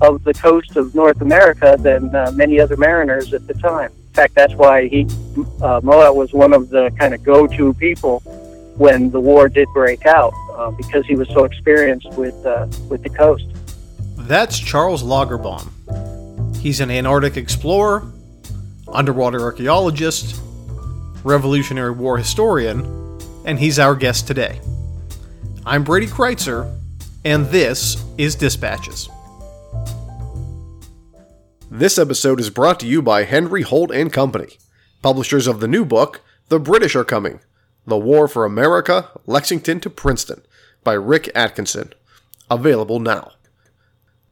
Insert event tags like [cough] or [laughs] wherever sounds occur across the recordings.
of the coast of North America than uh, many other mariners at the time. In fact, that's why he uh, Mowat was one of the kind of go-to people when the war did break out uh, because he was so experienced with uh, with the coast. That's Charles Lagerbom. He's an Antarctic explorer, underwater archaeologist, Revolutionary War historian, and he's our guest today. I'm Brady Crytzer, and this is Dispatches. This episode is brought to you by Henry Holt and Company, publishers of the new book, The British Are Coming The War for America, Lexington to Princeton, by Rick Atkinson. Available now.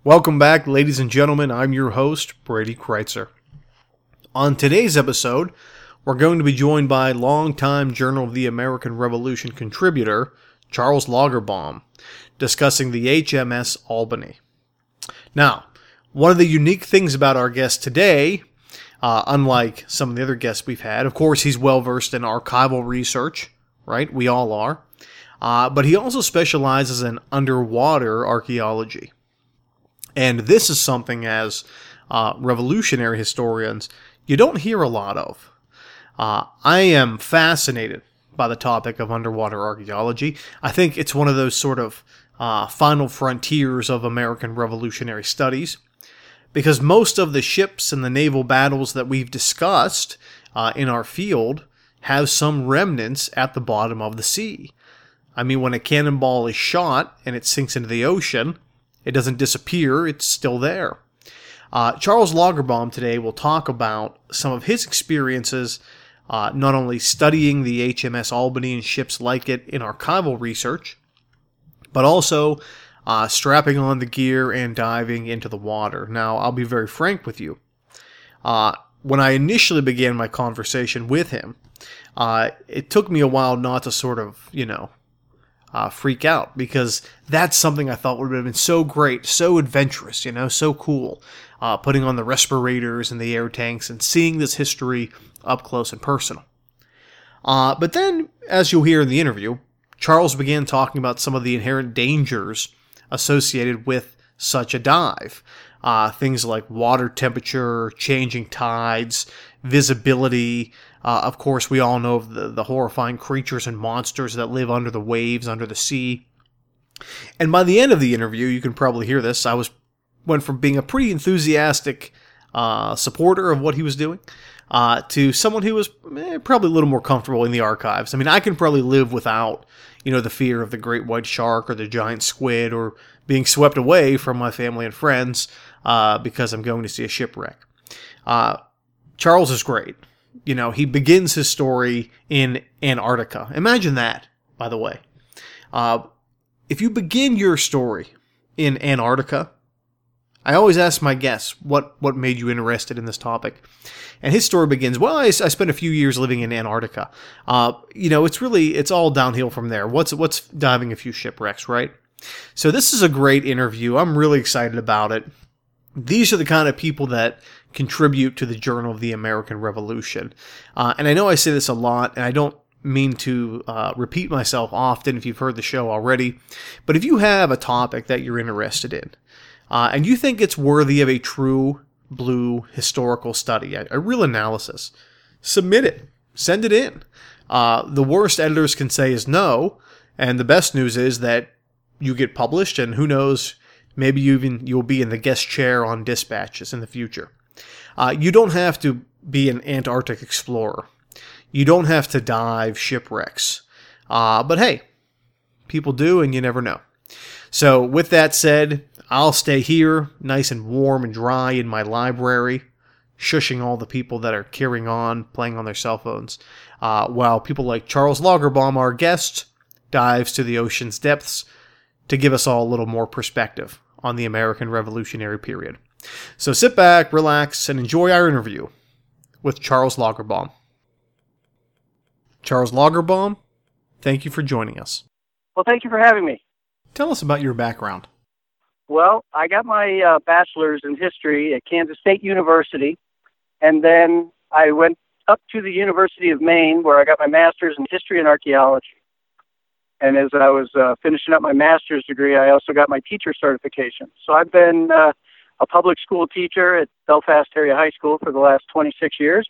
Welcome back, ladies and gentlemen. I'm your host, Brady Crytzer. On today's episode, we're going to be joined by longtime Journal of the American Revolution contributor, Charles Lagerbom, discussing the HMS Albany. Now, one of the unique things about our guest today, uh, unlike some of the other guests we've had, of course, he's well versed in archival research, right? We all are. Uh, but he also specializes in underwater archaeology. And this is something, as uh, revolutionary historians, you don't hear a lot of. Uh, I am fascinated by the topic of underwater archaeology. I think it's one of those sort of uh, final frontiers of American revolutionary studies because most of the ships and the naval battles that we've discussed uh, in our field have some remnants at the bottom of the sea. I mean, when a cannonball is shot and it sinks into the ocean, it doesn't disappear, it's still there. Uh, Charles Lagerbom today will talk about some of his experiences uh, not only studying the HMS Albany and ships like it in archival research, but also uh, strapping on the gear and diving into the water. Now, I'll be very frank with you. Uh, when I initially began my conversation with him, uh, it took me a while not to sort of, you know, uh, freak out because that's something I thought would have been so great, so adventurous, you know, so cool. Uh, putting on the respirators and the air tanks and seeing this history up close and personal. Uh, but then, as you'll hear in the interview, Charles began talking about some of the inherent dangers associated with such a dive. Uh, things like water temperature, changing tides, visibility. Uh, of course, we all know of the, the horrifying creatures and monsters that live under the waves, under the sea. And by the end of the interview, you can probably hear this. I was went from being a pretty enthusiastic uh, supporter of what he was doing uh, to someone who was eh, probably a little more comfortable in the archives. I mean, I can probably live without you know, the fear of the great white shark or the giant squid or being swept away from my family and friends uh, because I'm going to see a shipwreck. Uh, Charles is great. You know, he begins his story in Antarctica. Imagine that, by the way. Uh, if you begin your story in Antarctica, I always ask my guests what what made you interested in this topic, and his story begins. Well, I, I spent a few years living in Antarctica. Uh, you know, it's really it's all downhill from there. What's what's diving a few shipwrecks, right? So this is a great interview. I'm really excited about it. These are the kind of people that contribute to the Journal of the American Revolution, uh, and I know I say this a lot, and I don't mean to uh, repeat myself often if you've heard the show already, but if you have a topic that you're interested in uh, and you think it's worthy of a true blue historical study, a, a real analysis, submit it, send it in. Uh, the worst editors can say is no, and the best news is that you get published, and who knows, maybe you even you'll be in the guest chair on dispatches in the future. Uh, you don't have to be an Antarctic explorer. You don't have to dive shipwrecks. Uh, but hey, people do, and you never know. So, with that said, I'll stay here, nice and warm and dry in my library, shushing all the people that are carrying on, playing on their cell phones, uh, while people like Charles Lagerbom, our guest, dives to the ocean's depths to give us all a little more perspective on the American Revolutionary period. So sit back, relax, and enjoy our interview with Charles Lagerbom. Charles Lagerbom, thank you for joining us. Well, thank you for having me. Tell us about your background. Well, I got my uh, bachelor's in history at Kansas State University, and then I went up to the University of Maine where I got my master's in history and archaeology. And as I was uh, finishing up my master's degree, I also got my teacher certification. So I've been uh, a public school teacher at Belfast Area High School for the last 26 years,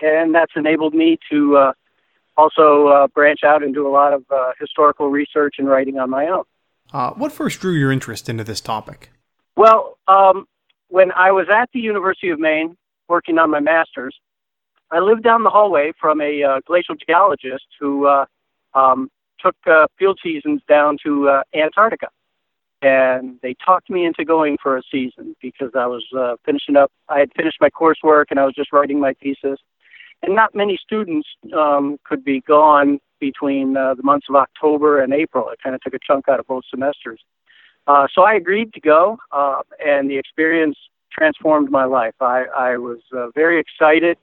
and that's enabled me to uh, also uh, branch out and do a lot of uh, historical research and writing on my own. Uh, what first drew your interest into this topic? Well, um, when I was at the University of Maine working on my master's, I lived down the hallway from a uh, glacial geologist who uh, um, took uh, field seasons down to uh, Antarctica. And they talked me into going for a season because I was uh, finishing up. I had finished my coursework and I was just writing my thesis. And not many students um, could be gone between uh, the months of October and April. It kind of took a chunk out of both semesters. Uh, so I agreed to go, uh, and the experience transformed my life. I, I was uh, very excited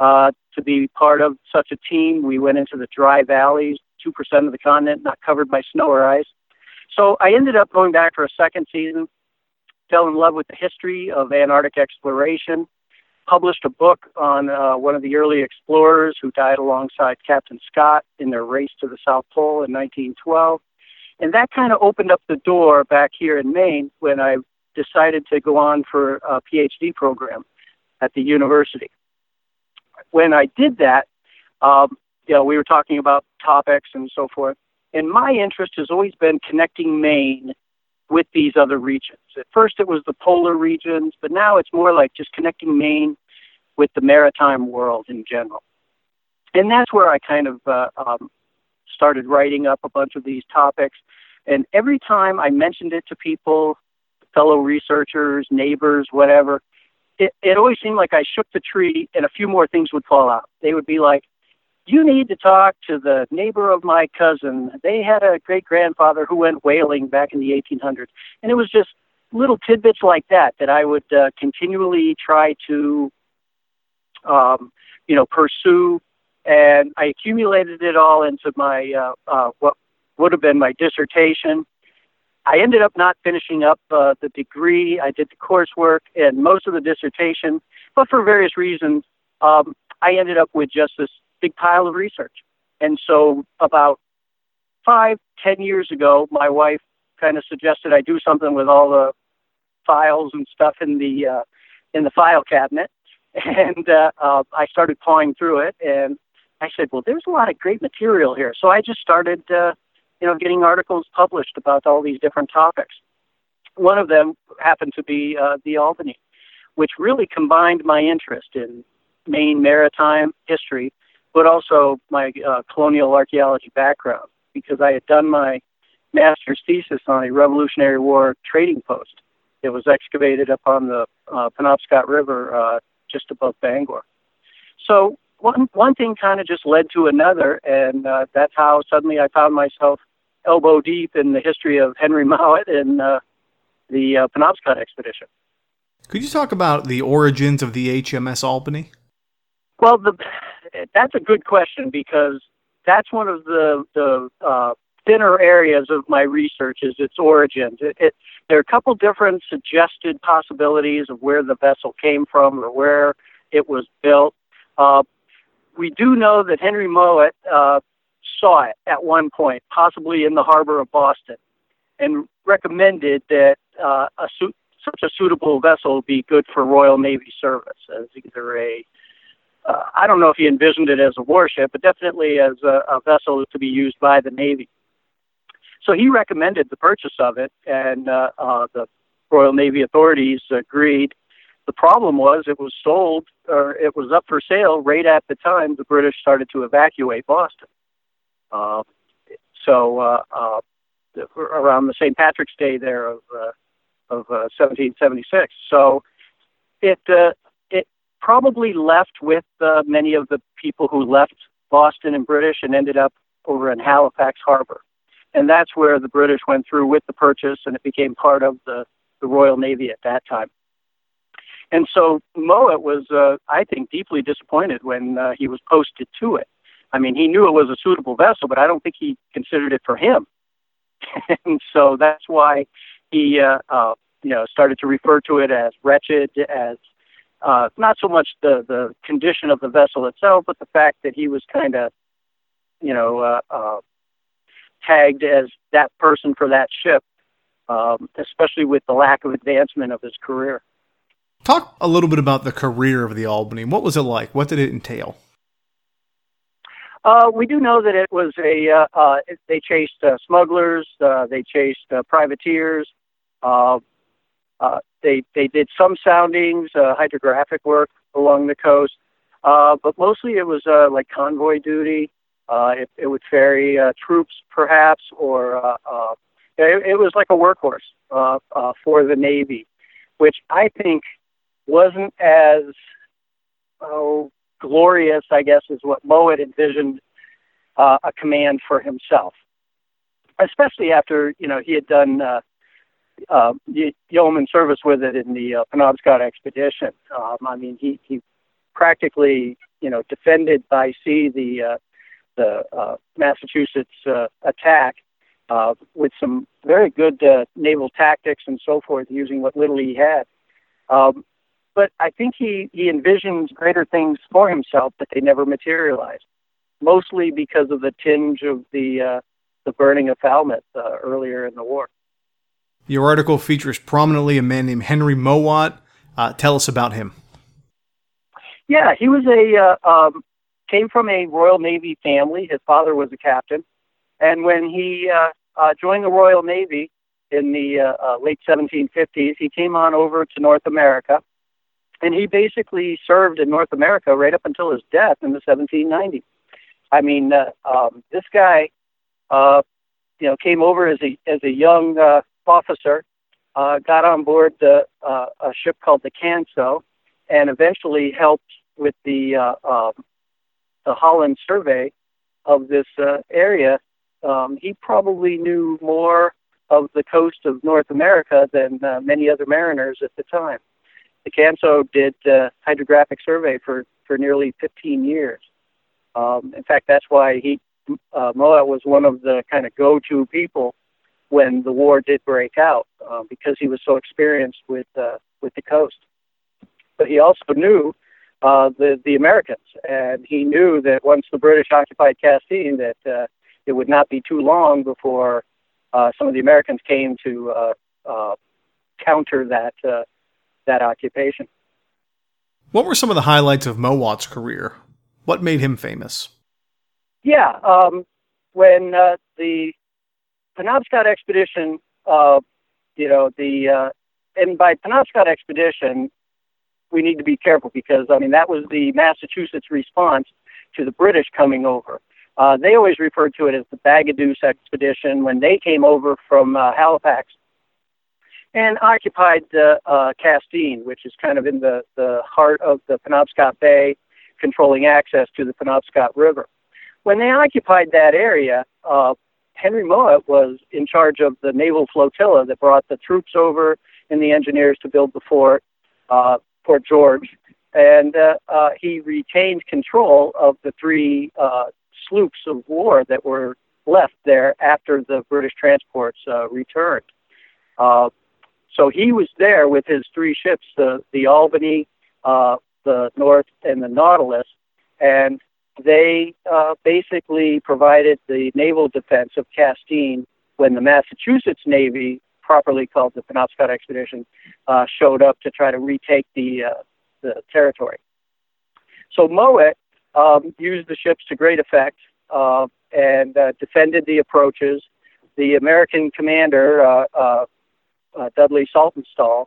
uh, to be part of such a team. We went into the dry valleys, 2% of the continent not covered by snow or ice. So I ended up going back for a second season, fell in love with the history of Antarctic exploration, published a book on uh, one of the early explorers who died alongside Captain Scott in their race to the South Pole in 1912. And that kind of opened up the door back here in Maine when I decided to go on for a PhD program at the university. When I did that, um, you know, we were talking about topics and so forth. And my interest has always been connecting Maine with these other regions. At first, it was the polar regions, but now it's more like just connecting Maine with the maritime world in general. And that's where I kind of uh, um, started writing up a bunch of these topics. And every time I mentioned it to people, fellow researchers, neighbors, whatever, it, it always seemed like I shook the tree and a few more things would fall out. They would be like, you need to talk to the neighbor of my cousin. They had a great grandfather who went whaling back in the 1800s. And it was just little tidbits like that that I would uh, continually try to, um, you know, pursue. And I accumulated it all into my, uh, uh, what would have been my dissertation. I ended up not finishing up uh, the degree. I did the coursework and most of the dissertation, but for various reasons, um, I ended up with just this big pile of research. And so about five, ten years ago, my wife kind of suggested I do something with all the files and stuff in the uh, in the file cabinet, [laughs] and uh, uh, I started pawing through it, and I said, well, there's a lot of great material here. So I just started, uh, you know, getting articles published about all these different topics. One of them happened to be uh, the Albany, which really combined my interest in Maine maritime history but also my uh, colonial archaeology background because I had done my master's thesis on a Revolutionary War trading post. It was excavated up on the uh, Penobscot River uh, just above Bangor. So one one thing kind of just led to another, and uh, that's how suddenly I found myself elbow deep in the history of Henry [laughs] Mowat and uh, the uh, Penobscot expedition. Could you talk about the origins of the HMS Albany? Well, the that's a good question because that's one of the the uh, thinner areas of my research is its origins. It, it, there are a couple different suggested possibilities of where the vessel came from or where it was built. Uh, we do know that Henry Mowat uh, saw it at one point, possibly in the harbor of Boston, and recommended that uh, a su- such a suitable vessel be good for Royal Navy service as either a uh, I don't know if he envisioned it as a warship, but definitely as a, a vessel to be used by the Navy. So he recommended the purchase of it, and uh, uh, the Royal Navy authorities agreed. The problem was it was sold, or it was up for sale right at the time the British started to evacuate Boston. Uh, so uh, uh, around the St. Patrick's Day there of uh, of uh, 1776. So it uh, probably left with uh, many of the people who left Boston and British and ended up over in Halifax Harbor. And that's where the British went through with the purchase, and it became part of the, the Royal Navy at that time. And so Mowat was, uh, I think, deeply disappointed when uh, he was posted to it. I mean, he knew it was a suitable vessel, but I don't think he considered it for him. [laughs] and so that's why he, uh, uh, you know, started to refer to it as wretched, as uh, not so much the the condition of the vessel itself, but the fact that he was kind of, you know, uh, uh, tagged as that person for that ship, um, especially with the lack of advancement of his career. Talk a little bit about the career of the Albany. What was it like? What did it entail? Uh, we do know that it was a. Uh, uh, they chased uh, smugglers. Uh, they chased uh, privateers. Uh, they they did some soundings, uh, hydrographic work along the coast, uh, but mostly it was uh, like convoy duty. Uh, it, it would ferry uh, troops, perhaps, or uh, uh, it, it was like a workhorse uh, uh, for the Navy, which I think wasn't as oh, glorious, I guess, is what Mowat envisioned uh, a command for himself, especially after you know he had done uh, uh, yeoman service with it in the uh, Penobscot expedition. Um, I mean, he he practically you know defended by sea the uh, the uh, Massachusetts uh, attack uh, with some very good uh, naval tactics and so forth, using what little he had. Um, but I think he, he envisions greater things for himself, but they never materialized, mostly because of the tinge of the, uh, the burning of Falmouth uh, earlier in the war. Your article features prominently a man named Henry Mowat. Uh, tell us about him. Yeah, he was a uh, um, came from a Royal Navy family. His father was a captain, and when he uh, uh, joined the Royal Navy in the uh, uh, late 1750s, he came on over to North America and he basically served in North America right up until his death in the 1790s. I mean, uh, um, this guy, uh, you know, came over as a as a young uh, officer, uh, got on board the, uh, a ship called the Canso, and eventually helped with the uh, uh, the Holland survey of this uh, area. Um, he probably knew more of the coast of North America than uh, many other mariners at the time the CANSO did uh, hydrographic survey for, for nearly 15 years. Um, in fact, that's why he uh, Mowat was one of the kind of go-to people when the war did break out uh, because he was so experienced with uh, with the coast. But he also knew uh, the the Americans, and he knew that once the British occupied Castine, that uh, it would not be too long before uh, some of the Americans came to uh, uh, counter that uh, that occupation. What were some of the highlights of Mowat's career? What made him famous? Yeah, um, when uh, the Penobscot expedition, uh, you know, the uh, and by Penobscot expedition, we need to be careful because I mean that was the Massachusetts response to the British coming over. Uh, they always referred to it as the Bagaduce expedition when they came over from uh, Halifax and occupied the uh, Castine, which is kind of in the, the heart of the Penobscot Bay, controlling access to the Penobscot River. When they occupied that area, uh, Henry Mowat was in charge of the naval flotilla that brought the troops over and the engineers to build the fort, uh, Fort George, and uh, uh, he retained control of the three uh, sloops of war that were left there after the British transports uh, returned. Uh, so he was there with his three ships, the the Albany, uh, the North, and the Nautilus, and they uh, basically provided the naval defense of Castine when the Massachusetts Navy, properly called the Penobscot Expedition, uh, showed up to try to retake the uh, the territory. So Mowat um, used the ships to great effect uh, and uh, defended the approaches. The American commander, uh, Dudley Saltonstall,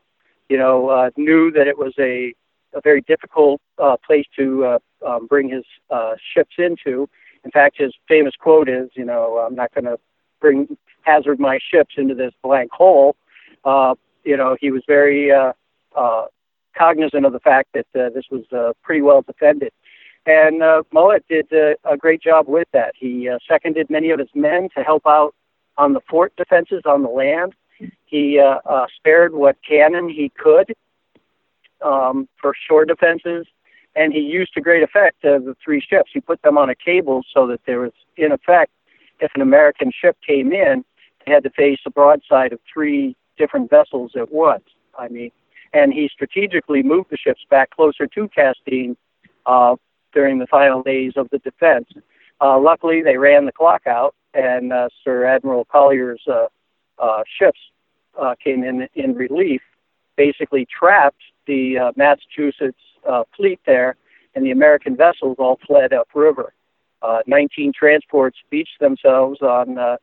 you know, knew that it was a, a very difficult uh, place to uh, um, bring his uh, ships into. In fact, his famous quote is, you know, I'm not going to bring hazard my ships into this blank hole. Uh, you know, he was very uh, uh, cognizant of the fact that uh, this was uh, pretty well defended. And uh, Mowat did uh, a great job with that. He uh, seconded many of his men to help out on the fort defenses on the land. He uh, uh, spared what cannon he could, um, for shore defenses, and he used to great effect uh, the three ships. He put them on a cable so that there was, in effect, if an American ship came in, they had to face the broadside of three different vessels at once. I mean, and he strategically moved the ships back closer to Castine uh, during the final days of the defense. Uh, luckily, they ran the clock out, and uh, Sir Admiral Collier's uh, uh, ships uh, came in in relief, basically trapped the uh, Massachusetts uh, fleet there, and the American vessels all fled upriver. Uh, 19 transports beached themselves on uh,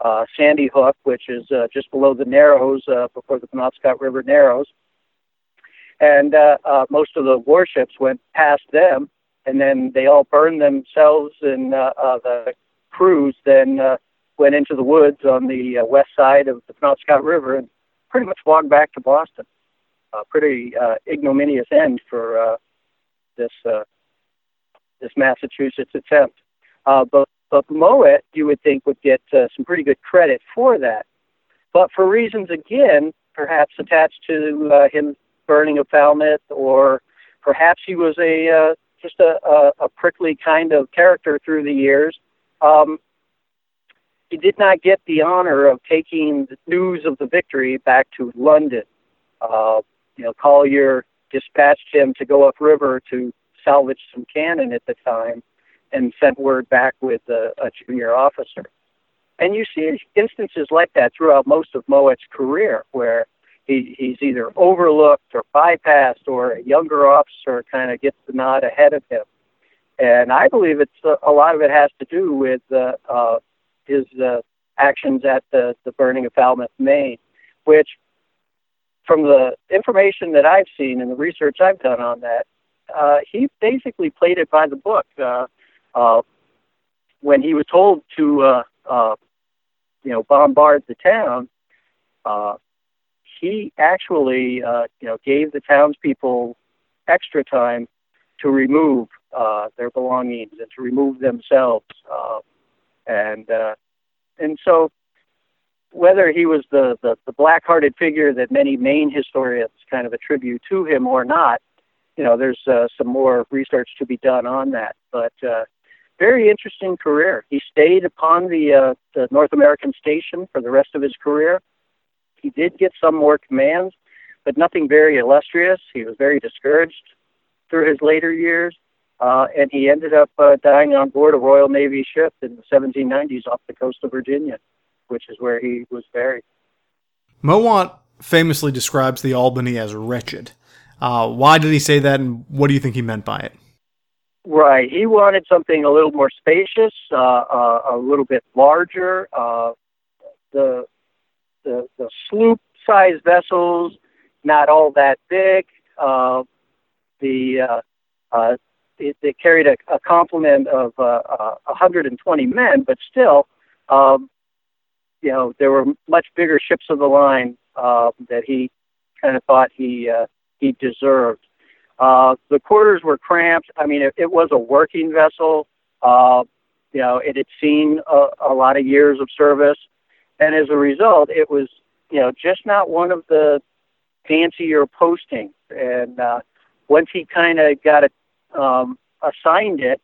uh, Sandy Hook, which is uh, just below the Narrows, uh, before the Penobscot River Narrows. And uh, uh, most of the warships went past them, and then they all burned themselves, and uh, uh, the crews then uh, went into the woods on the uh, west side of the Penobscot River and pretty much walked back to Boston. A pretty uh, ignominious end for uh, this uh, this Massachusetts attempt. Uh, but but Mowat, you would think, would get uh, some pretty good credit for that. But for reasons, again, perhaps attached to uh, him burning a Falmouth, or perhaps he was a uh, just a, a, a prickly kind of character through the years. Um, he did not get the honor of taking the news of the victory back to London. Uh, you know, Collier dispatched him to go upriver to salvage some cannon at the time, and sent word back with a, a junior officer. And you see instances like that throughout most of Mowat's career, where he, he's either overlooked or bypassed, or a younger officer kind of gets the nod ahead of him. And I believe it's uh, a lot of it has to do with uh, uh, his uh, actions at the, the burning of Falmouth, Maine, which, from the information that I've seen and the research I've done on that, uh, he basically played it by the book. Uh, uh, when he was told to, uh, uh, you know, bombard the town, uh, he actually, uh, you know, gave the townspeople extra time to remove uh, their belongings and to remove themselves, uh, and uh, and so whether he was the, the the black-hearted figure that many Maine historians kind of attribute to him or not, you know, there's uh, some more research to be done on that. But uh, very interesting career. He stayed upon the, uh, the North American station for the rest of his career. He did get some more commands, but nothing very illustrious. He was very discouraged through his later years, uh, and he ended up uh, dying on board a Royal Navy ship in the 1790s off the coast of Virginia, which is where he was buried. Mowat famously describes the Albany as wretched. Uh, why did he say that, and what do you think he meant by it? Right. He wanted something a little more spacious, uh, uh, a little bit larger. Uh, the the, the sloop-sized vessels, not all that big. Uh, the uh, uh, it, it carried a, a complement of uh, uh, 120 men, but still, um, you know, there were much bigger ships of the line uh, that he kind of thought he uh, he deserved. Uh, the quarters were cramped. I mean, it, it was a working vessel. Uh, you know, it had seen a, a lot of years of service, and as a result, it was you know just not one of the fancier postings. And uh, once he kind of got it um, assigned it,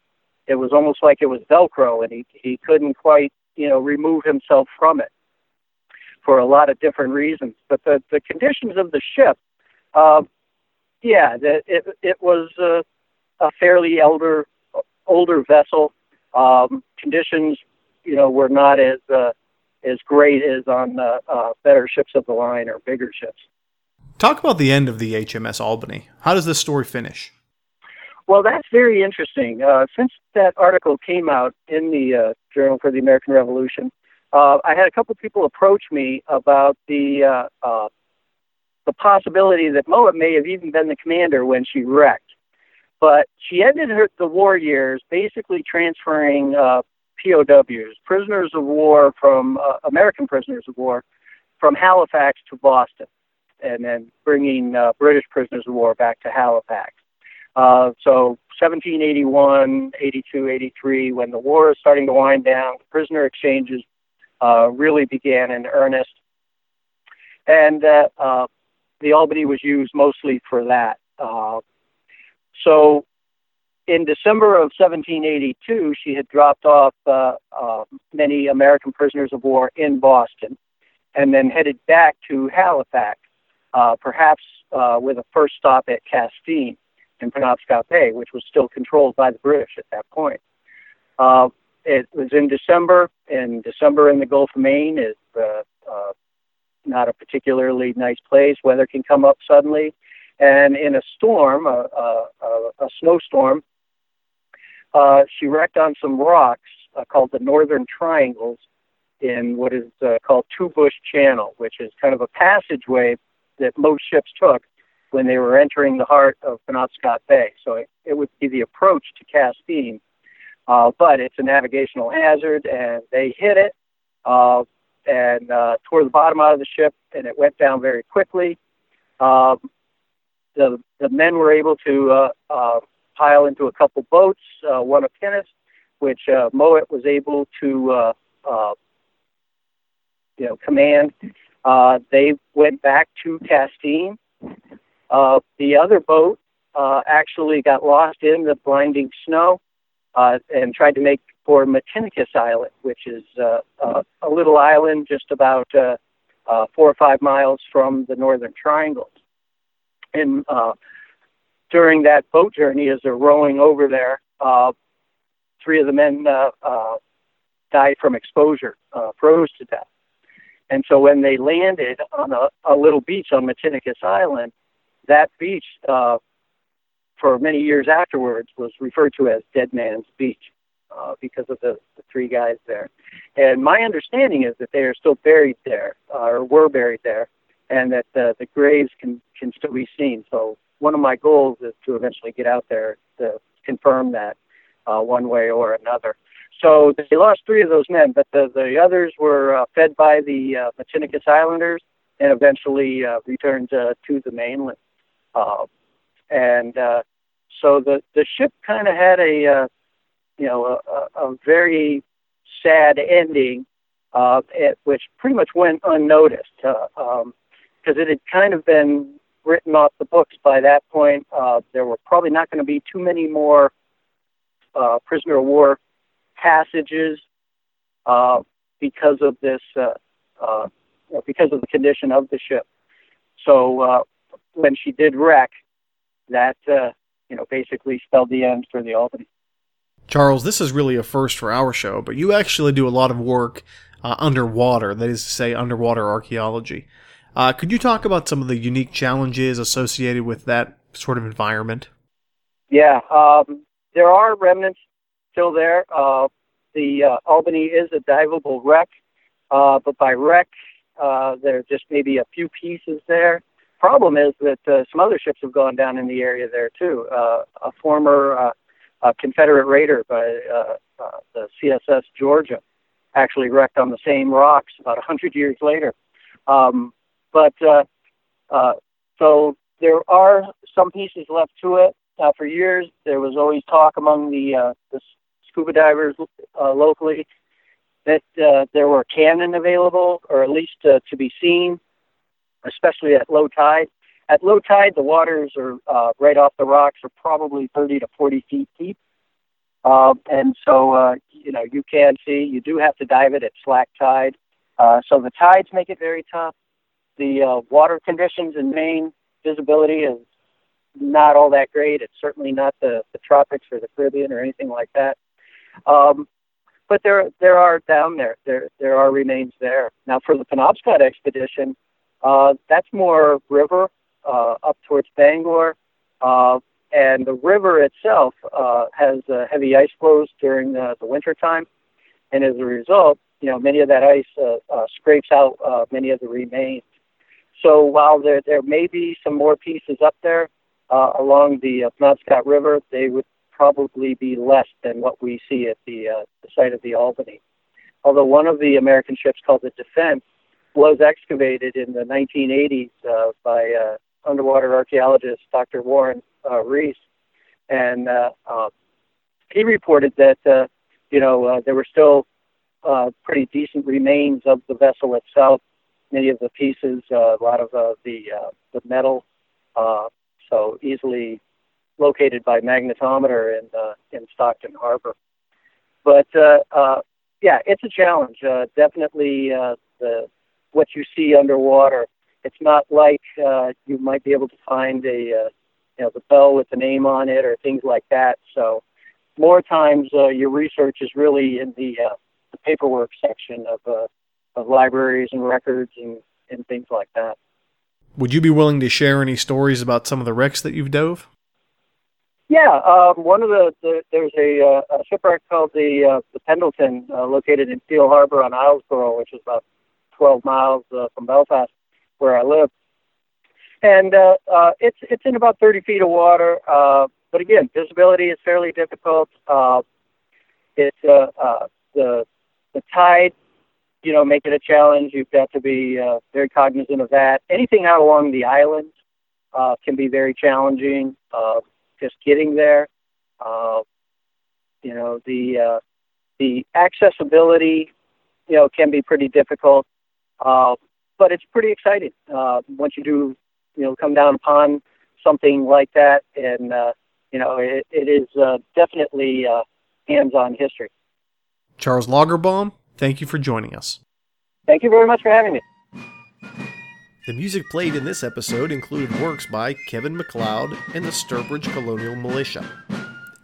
it was almost like it was Velcro, and he he couldn't quite you know remove himself from it for a lot of different reasons. But the the conditions of the ship. Uh, yeah, that it it was a, a fairly elder older vessel. Um, conditions, you know, were not as uh, as great as on uh, uh, better ships of the line or bigger ships. Talk about the end of the HMS Albany. How does this story finish? Well, that's very interesting. Uh, since that article came out in the uh, Journal for the American Revolution, uh, I had a couple people approach me about the uh, uh, the possibility that Mowat may have even been the commander when she wrecked. But she ended her the war years basically transferring uh, POWs, prisoners of war from uh, American prisoners of war, from Halifax to Boston, and then bringing uh, British prisoners of war back to Halifax. Uh, so 1781, 82, 83, when the war is starting to wind down, prisoner exchanges uh, really began in earnest. And uh, uh, the Albany was used mostly for that. Uh, so in December of 1782, she had dropped off uh, uh, many American prisoners of war in Boston and then headed back to Halifax, uh, perhaps uh, with a first stop at Castine in Penobscot Bay, which was still controlled by the British at that point. Uh, it was in December, and December in the Gulf of Maine is uh, uh, not a particularly nice place. Weather can come up suddenly. And in a storm, a, a, a snowstorm, uh, she wrecked on some rocks uh, called the Northern Triangles in what is uh, called Two Bush Channel, which is kind of a passageway that most ships took when they were entering the heart of Penobscot Bay. So it, it would be the approach to Castine, uh, but it's a navigational hazard, and they hit it uh, and uh, tore the bottom out of the ship, and it went down very quickly. Um, the the men were able to uh, uh, pile into a couple boats, uh, one a pinnace, which uh, Mowat was able to uh, uh, you know command. Uh, they went back to Castine. Uh, the other boat uh, actually got lost in the blinding snow uh, and tried to make for Matinicus Island, which is uh, uh, a little island just about uh, uh, four or five miles from the Northern Triangle. And uh, during that boat journey, as they're rowing over there, uh, three of the men uh, uh, died from exposure, uh, froze to death. And so when they landed on a, a little beach on Matinicus Island, that beach, uh, for many years afterwards, was referred to as Dead Man's Beach uh, because of the, the three guys there. And my understanding is that they are still buried there, uh, or were buried there, and that uh, the graves can can still be seen. So one of my goals is to eventually get out there to confirm that uh, one way or another. So they lost three of those men, but the, the others were uh, fed by the uh, Matinicus Islanders and eventually uh, returned uh, to the mainland. Uh, and uh, so the the ship kind of had a uh, you know a, a, very sad ending, uh, it, which pretty much went unnoticed because uh, um, it had kind of been written off the books by that point. Uh, there were probably not going to be too many more uh, prisoner of war passages uh, because of this, uh, uh, because of the condition of the ship. So uh, when she did wreck, that uh, you know basically spelled the end for the Albany. Charles, this is really a first for our show, but you actually do a lot of work uh, underwater. That is to say, underwater archaeology. Uh, could you talk about some of the unique challenges associated with that sort of environment? Yeah, um, there are remnants still there. Uh, the uh, Albany is a diveable wreck, uh, but by wreck, uh, there are just maybe a few pieces there. Problem is that uh, some other ships have gone down in the area there too. Uh, a former uh, a Confederate raider by uh, uh, the CSS Georgia actually wrecked on the same rocks about a hundred years later. Um, but uh, uh, so there are some pieces left to it. Uh, for years, there was always talk among the, uh, the scuba divers uh, locally that uh, there were cannon available, or at least uh, to be seen, especially at low tide. At low tide, the waters are uh, right off the rocks are probably 30 to 40 feet deep. Uh, and so, uh, you know, you can see, you do have to dive it at slack tide. Uh, so the tides make it very tough the uh, water conditions in Maine, visibility is not all that great. It's certainly not the, the tropics or the Caribbean or anything like that. Um, but there there are down there there there are remains there. Now for the Penobscot expedition, uh, that's more river uh, up towards Bangor, uh, and the river itself uh, has uh, heavy ice flows during the, winter time, and as a result, you know many of that ice uh, uh, scrapes out uh, many of the remains. So while there there may be some more pieces up there uh, along the uh, Penobscot River, they would probably be less than what we see at the, uh, the site of the Albany. Although one of the American ships called the Defense was excavated in the 1980s uh, by uh, underwater archaeologist Dr. Warren uh, Reese, and uh, uh, he reported that uh, you know uh, there were still uh, pretty decent remains of the vessel itself many of the pieces, uh, a lot of uh, the uh, the metal. Uh, so easily located by magnetometer in uh, in Stockton Harbor. But uh, uh, yeah, it's a challenge. Uh, definitely, uh, the what you see underwater. It's not like uh, you might be able to find a uh, you know the bell with the name on it or things like that. So more times uh, your research is really in the, uh, the paperwork section of uh, of libraries and records and, and things like that. Would you be willing to share any stories about some of the wrecks that you've dove? Yeah, um, one of the, the there's a, uh, a shipwreck called the uh, the Pendleton, uh, located in Steel Harbor on Islesboro, which is about 12 miles uh, from Belfast, where I live. And uh, uh, it's it's in about 30 feet of water, uh, but again, visibility is fairly difficult. Uh, it's uh, uh, the the tide, you know, make it a challenge. You've got to be uh, very cognizant of that. Anything out along the island uh, can be very challenging. Uh, just getting there. Uh, you know, the uh, the accessibility, you know, can be pretty difficult, uh, but it's pretty exciting uh, once you do, you know, come down upon something like that, and uh, you know, it, it is uh, definitely uh, hands-on history. Charles Lagerbom, thank you for joining us. Thank you very much for having me. The music played in this episode included works by Kevin MacLeod and the Sturbridge Colonial Militia.